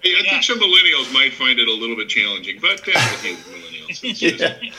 Speaker 4: Hey, <laughs> I
Speaker 5: Yeah.
Speaker 4: think some millennials might find it a little bit challenging, but that's with you millennials. It's just,
Speaker 3: yeah.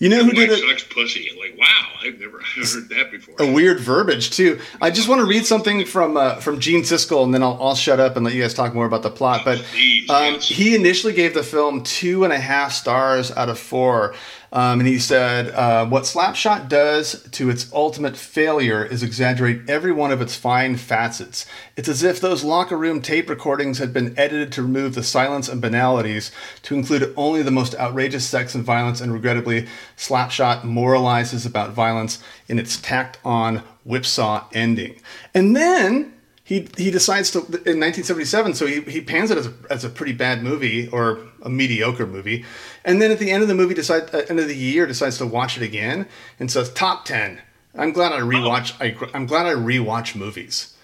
Speaker 3: You know who did it?
Speaker 4: sucks pussy. Like, wow, I've never heard that before.
Speaker 3: a weird verbiage too. I just want to read something from uh, from Gene Siskel, and then I'll, I'll shut up and let you guys talk more about the plot. But
Speaker 4: Please,
Speaker 3: um, he initially gave the film two and a half stars out of four, um, and he said, uh, "What Slapshot does to its ultimate failure is exaggerate every one of its fine facets. It's as if those locker room tape recordings had been edited to remove the silence and banalities, to include only the most outrageous sex and violence, and regrettably, Slapshot moralizes about violence in its tacked on whipsaw ending. And then he he decides to in 1977, so he, he pans it as a, as a pretty bad movie or a mediocre movie, and then at the end of the movie, decide uh, end of the year decides to watch it again and says top ten. I'm glad I rewatch. I, I'm glad I rewatch movies.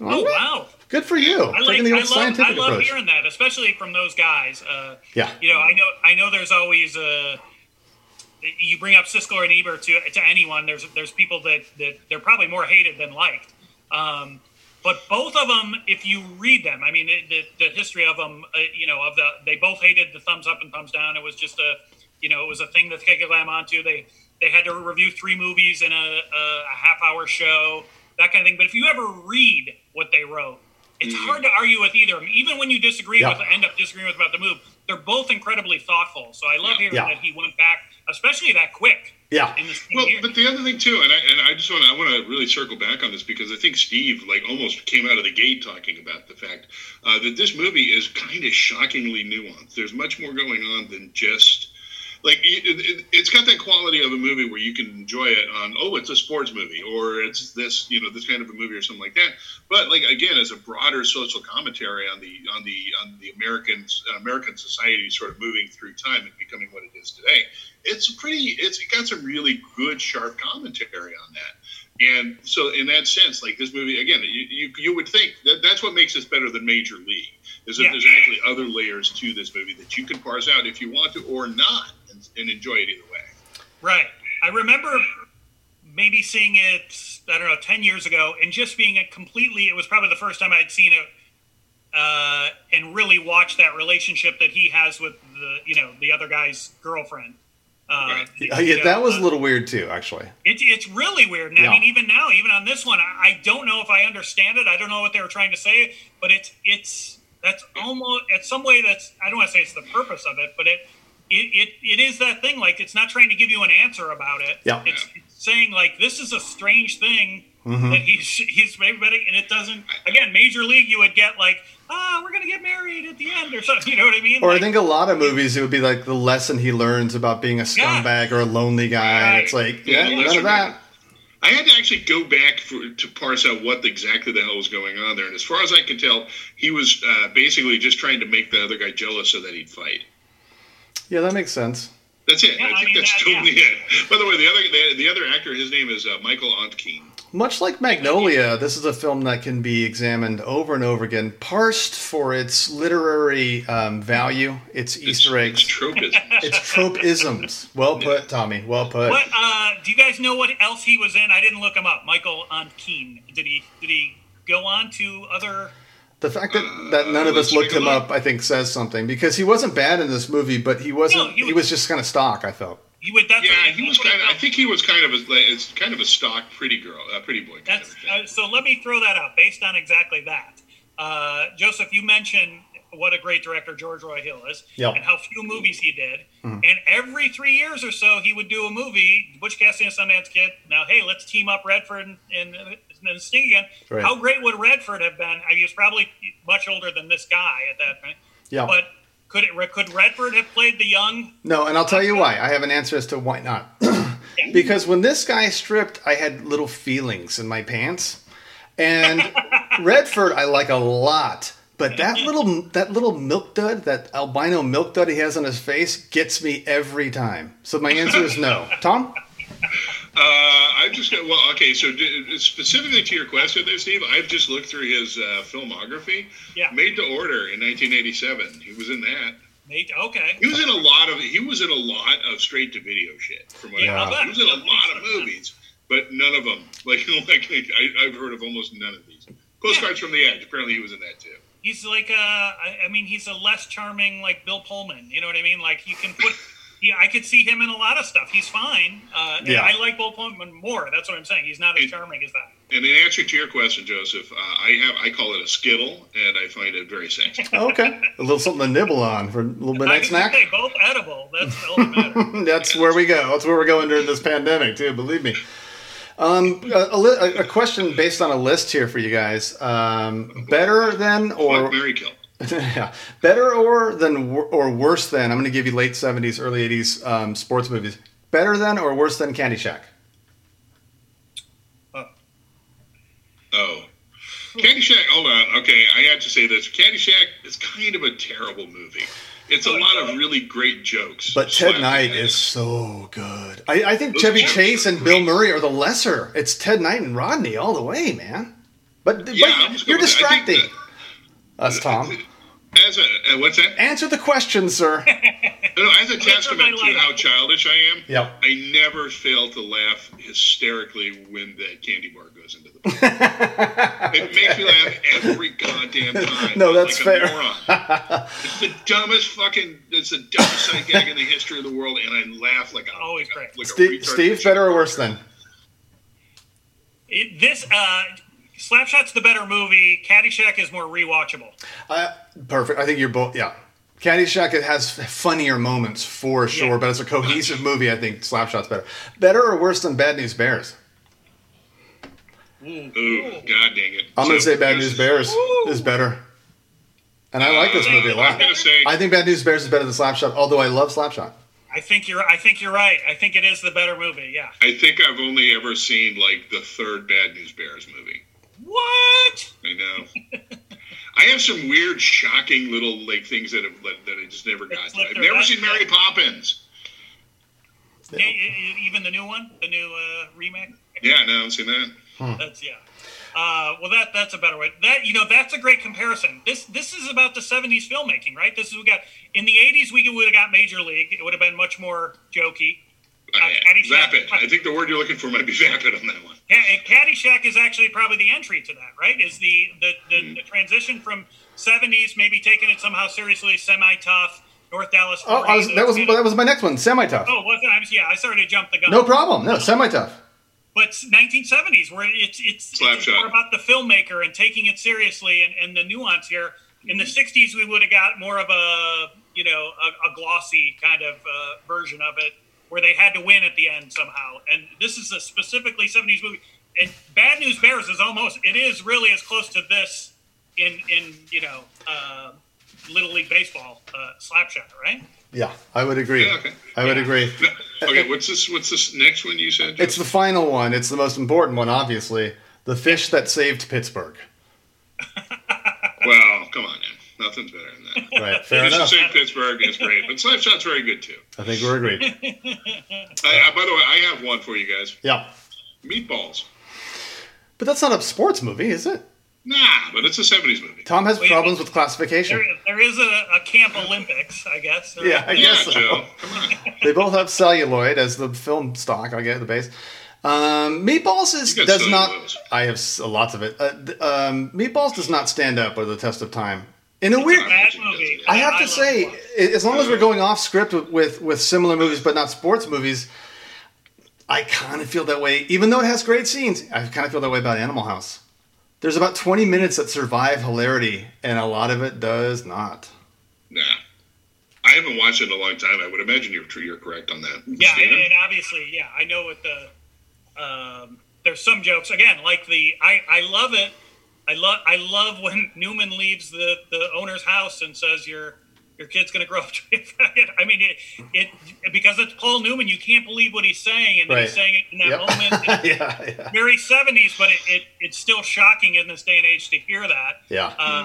Speaker 5: Oh wow.
Speaker 3: Good for you.
Speaker 5: I like. I love. I love hearing that, especially from those guys. Uh,
Speaker 3: Yeah.
Speaker 5: You know, I know. I know. There's always uh You bring up Siskel and Ebert to to anyone. There's there's people that that they're probably more hated than liked. Um, but both of them, if you read them, I mean, the, the, the history of them, uh, you know, of the they both hated the thumbs up and thumbs down. It was just a, you know, it was a thing that they could glam onto. They they had to review three movies in a, a, a half hour show, that kind of thing. But if you ever read what they wrote, it's hard to argue with either of them. Even when you disagree
Speaker 3: Yeah.
Speaker 5: with, end up disagreeing with about the move, they're both incredibly thoughtful. So I love hearing
Speaker 3: Yeah.
Speaker 5: that he went back, especially that quick.
Speaker 3: Yeah.
Speaker 5: In the
Speaker 4: Well,
Speaker 5: year.
Speaker 4: but the other thing too, and I, and I just want to I want to really circle back on this because I think Steve like almost came out of the gate talking about the fact uh, that this movie is kind of shockingly nuanced. There's much more going on than just like it, it, it's got that quality of a movie where you can enjoy it on oh it's a sports movie or it's this you know this kind of a movie or something like that. But like again, as a broader social commentary on the on the on the Americans American society sort of moving through time and becoming what it is today it's pretty it's it got some really good sharp commentary on that and so in that sense like this movie again you, you, you would think that that's what makes this better than major league is that
Speaker 5: Yeah.
Speaker 4: there's actually other layers to this movie that you can parse out if you want to or not and, and enjoy it either way
Speaker 5: Right. I remember maybe seeing it, I don't know, 10 years ago, and just being a completely, it was probably the first time I'd seen it uh, and really watched that relationship that he has with the, you know, the other guy's girlfriend. Uh,
Speaker 4: Right.
Speaker 5: you
Speaker 3: Uh, yeah, that was
Speaker 5: uh,
Speaker 3: a little weird too, actually.
Speaker 5: It, it's really weird. And
Speaker 3: Yeah.
Speaker 5: I mean, even now, even on this one, I, I don't know if I understand it. I don't know what they were trying to say, but it's it's that's almost at some way that's I don't want to say it's the purpose of it, but it it, it it is that thing. Like it's not trying to give you an answer about it.
Speaker 3: Yeah.
Speaker 5: It's, it's saying like this is a strange thing
Speaker 3: Mm-hmm.
Speaker 5: that he's he's everybody, and it doesn't. Again, major league, you would get like, ah, we're gonna get married at the end or something. <laughs> You know what I mean?
Speaker 3: Or I think a lot of movies, it would be like the lesson he learns about being a
Speaker 5: Yeah.
Speaker 3: scumbag or a lonely guy.
Speaker 5: Right.
Speaker 3: It's like,
Speaker 4: Yeah,
Speaker 3: yeah, none of that.
Speaker 4: I had to actually go back for, to parse out what exactly the hell was going on there. And as far as I can tell, he was uh, basically just trying to make the other guy jealous so that he'd fight.
Speaker 3: Yeah, that makes sense.
Speaker 4: That's it.
Speaker 5: Yeah,
Speaker 4: I
Speaker 5: I
Speaker 4: think
Speaker 5: mean,
Speaker 4: that's
Speaker 5: that- yeah.
Speaker 4: totally it. By the way, the other the, the other actor, his name is uh, Michael Ontkean.
Speaker 3: Much like Magnolia, this is a film that can be examined over and over again, parsed for its literary um, value, its Easter
Speaker 4: It's
Speaker 3: eggs,
Speaker 4: tropism. <laughs>
Speaker 3: its tropisms. Well put, Tommy. Well put.
Speaker 5: What uh, do you guys know? What else he was in? I didn't look him up. Michael Ontkean. Did he? Did he go on to other?
Speaker 3: The fact that, that none of us looked him
Speaker 4: look.
Speaker 3: up, I think, says something because he wasn't bad in this movie, but he wasn't.
Speaker 5: No, he
Speaker 3: he,
Speaker 5: was-
Speaker 3: was just kind of stock. I felt.
Speaker 5: He would. That's
Speaker 4: yeah,
Speaker 5: what-
Speaker 4: he was kind of. I think he was kind of a. It's kind of a stock pretty girl, a pretty boy. Kind
Speaker 5: That's
Speaker 4: of thing.
Speaker 5: uh, so. Let me throw that out based on exactly that. Uh, Joseph, you mentioned what a great director George Roy Hill is,
Speaker 3: Yeah.
Speaker 5: and how few movies he did.
Speaker 3: Mm-hmm.
Speaker 5: And every three years or so, he would do a movie. Butch Cassidy and the Sundance Kid. Now, hey, let's team up Redford and, and, and Sting again.
Speaker 3: Right.
Speaker 5: How great would Redford have been? I mean, he was probably much older than this guy at that point.
Speaker 3: Yeah.
Speaker 5: But could it? Could Redford have played the young?
Speaker 3: No, and I'll tell you why. I have an answer as to why not. <clears throat> because when this guy stripped, I had little feelings in my pants, and <laughs> Redford I like a lot. But that little that little milk dud, that albino milk dud he has on his face, gets me every time. So my answer is no. Tom? <laughs>
Speaker 4: Uh, I've just got well, okay. So d- specifically to your question, there, Steve, I've just looked through his uh, filmography.
Speaker 5: Yeah.
Speaker 4: Maid to Order in 1987. He was in that.
Speaker 5: Nate, okay.
Speaker 4: He was in a lot of he was in a lot of straight to video shit. From what
Speaker 5: Yeah,
Speaker 4: I know, he was in a lot of movies, but none of them <laughs> like like I, I've heard of almost none of these. Postcards from the Edge. Apparently, he was in that too.
Speaker 5: He's like, uh, I, I mean, he's a less charming like Bill Pullman. You know what I mean? Like you can put. Yeah, I could see him in a lot of stuff. He's fine. Uh,
Speaker 3: Yeah.
Speaker 5: I like Bill Pullman more. That's what I'm saying. He's not as charming as that.
Speaker 4: And in answer to your question, Joseph, uh, I have I call it a skittle, and I find it very sexy. <laughs>
Speaker 3: Okay, a little something to nibble on for a little
Speaker 5: I
Speaker 3: midnight snack.
Speaker 5: gonna say, both edible. That's all that matters. <laughs>
Speaker 3: That's where we go. That's where we're going during this pandemic, too. Believe me. Um, a, a, a question based on a list here for you guys. Um, better than or
Speaker 4: Fuck Mary Kill. <laughs>
Speaker 3: yeah, better or than or worse than? I'm going to give you late '70s, early '80s um, sports movies. Better than or worse than Caddyshack?
Speaker 4: Oh. Caddyshack, hold on. Okay, I have to say this. Caddyshack is kind of a terrible movie. It's a lot of really great jokes.
Speaker 3: But Ted Knight is so good. I, I think
Speaker 4: Those
Speaker 3: Chevy Chase and Bill. Murray are the lesser. It's Ted Knight and Rodney all the way, man. But,
Speaker 4: Yeah,
Speaker 3: but you're
Speaker 4: distracting. that. I think
Speaker 3: distracting us, Tom. <laughs>
Speaker 4: As a, uh, what's that?
Speaker 3: Answer the question, sir. <laughs>
Speaker 4: No, no, as a testament to how childish I am,
Speaker 3: Yep.
Speaker 4: I never fail to laugh hysterically when the candy bar goes into the bar. <laughs> it makes me laugh every goddamn time.
Speaker 3: No, that's
Speaker 4: like
Speaker 3: fair.
Speaker 4: A moron. it's the dumbest fucking. It's the dumbest sight gag in the history of the world, and I laugh like I
Speaker 5: Always
Speaker 4: like a-
Speaker 5: great.
Speaker 4: like
Speaker 3: Steve,
Speaker 4: retard
Speaker 3: Steve, better or worse than?
Speaker 5: It, this uh, Slapshot's the better movie. Caddyshack is more rewatchable.
Speaker 3: Uh, perfect. I think you're both. Yeah. Caddyshack it has funnier moments for sure,
Speaker 5: Yeah.
Speaker 3: but as a cohesive movie, I think Slapshot's better. Better or worse than Bad News Bears?
Speaker 4: Ooh, god dang it!
Speaker 3: I'm gonna say Bad News Bears is better, and I like this movie a lot.
Speaker 4: I'm say
Speaker 3: I think Bad News Bears is better than Slapshot, although I love Slapshot.
Speaker 5: I think you're. I think you're right. I think it is the better movie. Yeah.
Speaker 4: I think I've only ever seen like the third Bad News Bears movie.
Speaker 5: What?
Speaker 4: I know. I have some weird, shocking little like things that have that I just never got to. I've never
Speaker 5: nuts
Speaker 4: seen Mary. Poppins.
Speaker 5: Yeah, even the new one, the new uh, remake.
Speaker 4: Yeah, no, I've seen that.
Speaker 5: That's yeah. Uh, well, that that's a better way. That you know, that's a great comparison. This this is about the '70s filmmaking, right? This is we got in the '80s. We would have got Major League. It would have been much more jokey.
Speaker 4: Uh,
Speaker 5: Caddyshack.
Speaker 4: vapid. I think the word you're looking for might be <laughs> vapid on that one.
Speaker 5: Yeah, and Caddyshack is actually probably the entry to that, right? Is the the, the,
Speaker 3: Hmm.
Speaker 5: the transition from '70s, maybe taking it somehow seriously, semi-tough, North Dallas.
Speaker 3: Oh,
Speaker 5: 40,
Speaker 3: I was, that was that was my next one. Semi tough.
Speaker 5: Oh, was it? I was, yeah, I started to jump the gun.
Speaker 3: No problem. No, semi tough.
Speaker 5: But 1970s, where it's it's, it's
Speaker 4: Slapshot.
Speaker 5: more about the filmmaker and taking it seriously and, and the nuance here. In the 60s, we would have got more of a you know a, a glossy kind of uh, version of it, where they had to win at the end somehow. And this is a specifically 70s movie. And Bad News Bears is almost it is really as close to this in in you know uh, Little League baseball uh, Slapshot, right?
Speaker 3: Yeah, I would agree.
Speaker 4: Yeah, okay.
Speaker 3: I would
Speaker 5: Yeah.
Speaker 3: agree.
Speaker 4: Okay, what's this? What's this next one you said?
Speaker 3: It's the final one. It's the most important one, obviously. The fish that saved Pittsburgh.
Speaker 4: well, come on, man. Nothing's better than that.
Speaker 3: Right. Fair
Speaker 4: This is
Speaker 3: enough.
Speaker 4: St. Pittsburgh is great, but Slapshot's very good too.
Speaker 3: I think we're agreed.
Speaker 4: I, I, by the way, I have one for you guys.
Speaker 3: Yeah.
Speaker 4: Meatballs.
Speaker 3: But that's not a sports movie, is it?
Speaker 4: Nah, but it's a '70s movie.
Speaker 3: Tom has
Speaker 5: Wait,
Speaker 3: problems with classification.
Speaker 5: There, there is a, a Camp Olympics, I guess.
Speaker 3: Yeah, I
Speaker 4: Yeah,
Speaker 3: guess so.
Speaker 4: Joe. Come on. <laughs>
Speaker 3: They both have celluloid as the film stock. I get the base. Um, Meatballs is does not.
Speaker 4: cellulose.
Speaker 3: I have lots of it. Uh, um, Meatballs does not stand up by the test of time. In a weird,
Speaker 5: bad movie.
Speaker 3: I have to say,
Speaker 5: it.
Speaker 3: as long as we're going off script with, with with similar movies but not sports movies, I kind of feel that way. Even though it has great scenes, I kind of feel that way about Animal House. There's about 20 minutes that survive hilarity, and a lot of it does not.
Speaker 4: Nah. I haven't watched it in a long time. I would imagine you're you're correct on that.
Speaker 5: Yeah, and, and obviously, yeah, I know what the um, there's some jokes again, like the I I love it. I love I love when Newman leaves the the owner's house and says your your kid's gonna grow up to be a faggot. I mean, it it because it's Paul Newman, you can't believe what he's saying, and then he's saying it in that
Speaker 3: Yep.
Speaker 5: moment. <laughs>
Speaker 3: Yeah, yeah,
Speaker 5: very 70s, but it, it it's still shocking in this day and age to hear that.
Speaker 3: yeah.
Speaker 5: Uh,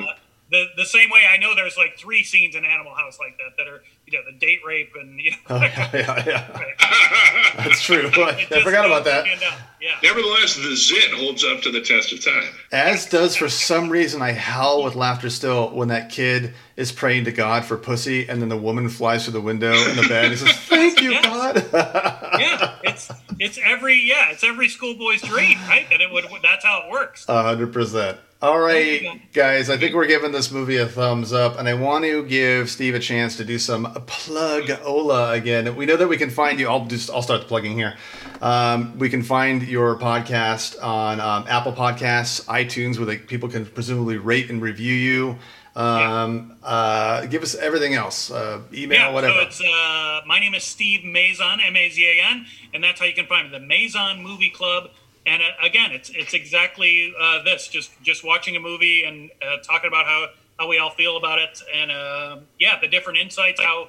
Speaker 5: the the same way I know there's like three scenes in Animal House like that that are you know the date rape and you know.
Speaker 3: Oh, yeah, yeah, yeah.
Speaker 5: right. <laughs>
Speaker 3: That's true. I
Speaker 5: It
Speaker 3: forgot about that.
Speaker 5: Yeah.
Speaker 4: Nevertheless, the zit holds up to the test of time.
Speaker 3: As does for some reason I howl with laughter still when that kid is praying to God for pussy and then the woman flies through the window in the bed and says, <laughs> Thank you,
Speaker 5: Yes.
Speaker 3: God.
Speaker 5: yeah, <laughs> it's it's every yeah, it's every schoolboy's dream, right? That it would that's how it works.
Speaker 3: A hundred percent. All right, guys. I think we're giving this movie a thumbs up, and I want to give Steve a chance to do some plug Ola again. We know that we can find you. I'll just I'll start the plugging here. Um, we can find your podcast on um, Apple Podcasts, iTunes, where they, people can presumably rate and review you. Um, uh, give us everything else, uh, email,
Speaker 5: yeah,
Speaker 3: whatever.
Speaker 5: so it's uh, my name is Steve Mazan, M A Z A N, and that's how you can find me, the Mazan Movie Club. And uh, again, it's it's exactly uh, this: just just watching a movie and uh, talking about how how we all feel about it, and uh, yeah, the different insights. How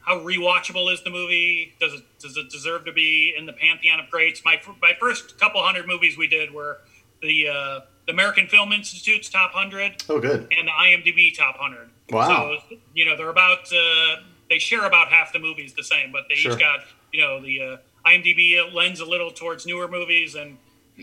Speaker 5: how rewatchable is the movie? Does it does it deserve to be in the pantheon of greats? My my first couple hundred movies we did were the uh, the American Film Institute's top hundred.
Speaker 3: Oh, good.
Speaker 5: and the IMDb top 100.
Speaker 3: Wow.
Speaker 5: So, you know, they're about, uh, they share about half the movies the same, but they
Speaker 3: Sure.
Speaker 5: each got, you know, the uh, IMDb lends a little towards newer movies, and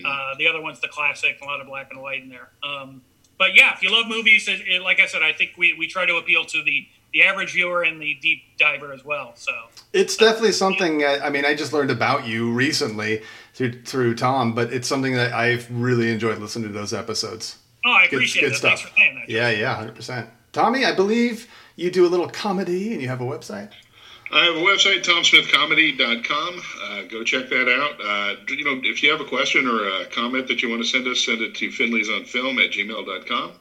Speaker 5: uh, the other one's the classic, a lot of black and white in there. Um, but yeah, if you love movies, it, it, like I said, I think we, we try to appeal to the, the average viewer and the deep diver as well. So,
Speaker 3: It's definitely something. uh, I mean, I just learned about you recently through through Tom, but it's something that I've really enjoyed listening to those episodes.
Speaker 5: oh, I
Speaker 3: Good-
Speaker 5: appreciate
Speaker 3: good
Speaker 5: it.
Speaker 3: stuff.
Speaker 5: Thanks for saying that.
Speaker 3: Yeah, yeah, hundred percent. Tommy, I believe you do a little comedy and you have a website.
Speaker 4: I have a website, tomsmithcomedy.com. Uh, go check that out. Uh, you know, if you have a question or a comment that you want to send us, send it to finleys on film at gmail.com.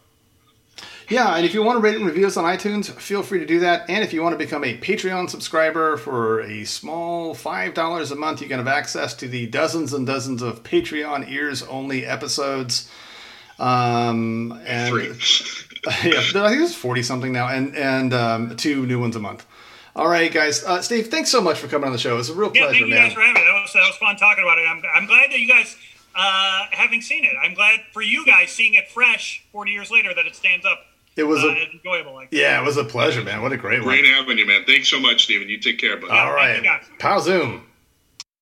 Speaker 3: Yeah, and if you want to rate and review us on iTunes, feel free to do that. And if you want to become a Patreon subscriber for a small five dollars a month, you can have access to the dozens and dozens of Patreon ears only episodes. Um, and
Speaker 4: Three. <laughs>
Speaker 3: yeah, I think it's forty something now, and and um, two new ones a month. All right, guys. Uh, Steve, thanks so much for coming on the show. It's a real
Speaker 5: Yeah,
Speaker 3: pleasure,
Speaker 5: thank you
Speaker 3: man.
Speaker 5: guys for having me. That was, that was fun talking about it. I'm, I'm glad that you guys, uh, having seen it, I'm glad for you guys seeing it fresh 40 years later that it stands up
Speaker 3: It was
Speaker 5: uh,
Speaker 3: a
Speaker 5: enjoyable. Like
Speaker 3: yeah, it was a pleasure, man. What a great one.
Speaker 4: Great having you, man. Thanks so much, Stephen. You take care, buddy.
Speaker 3: All right,
Speaker 5: Thank you, guys.
Speaker 3: Pow Zoom.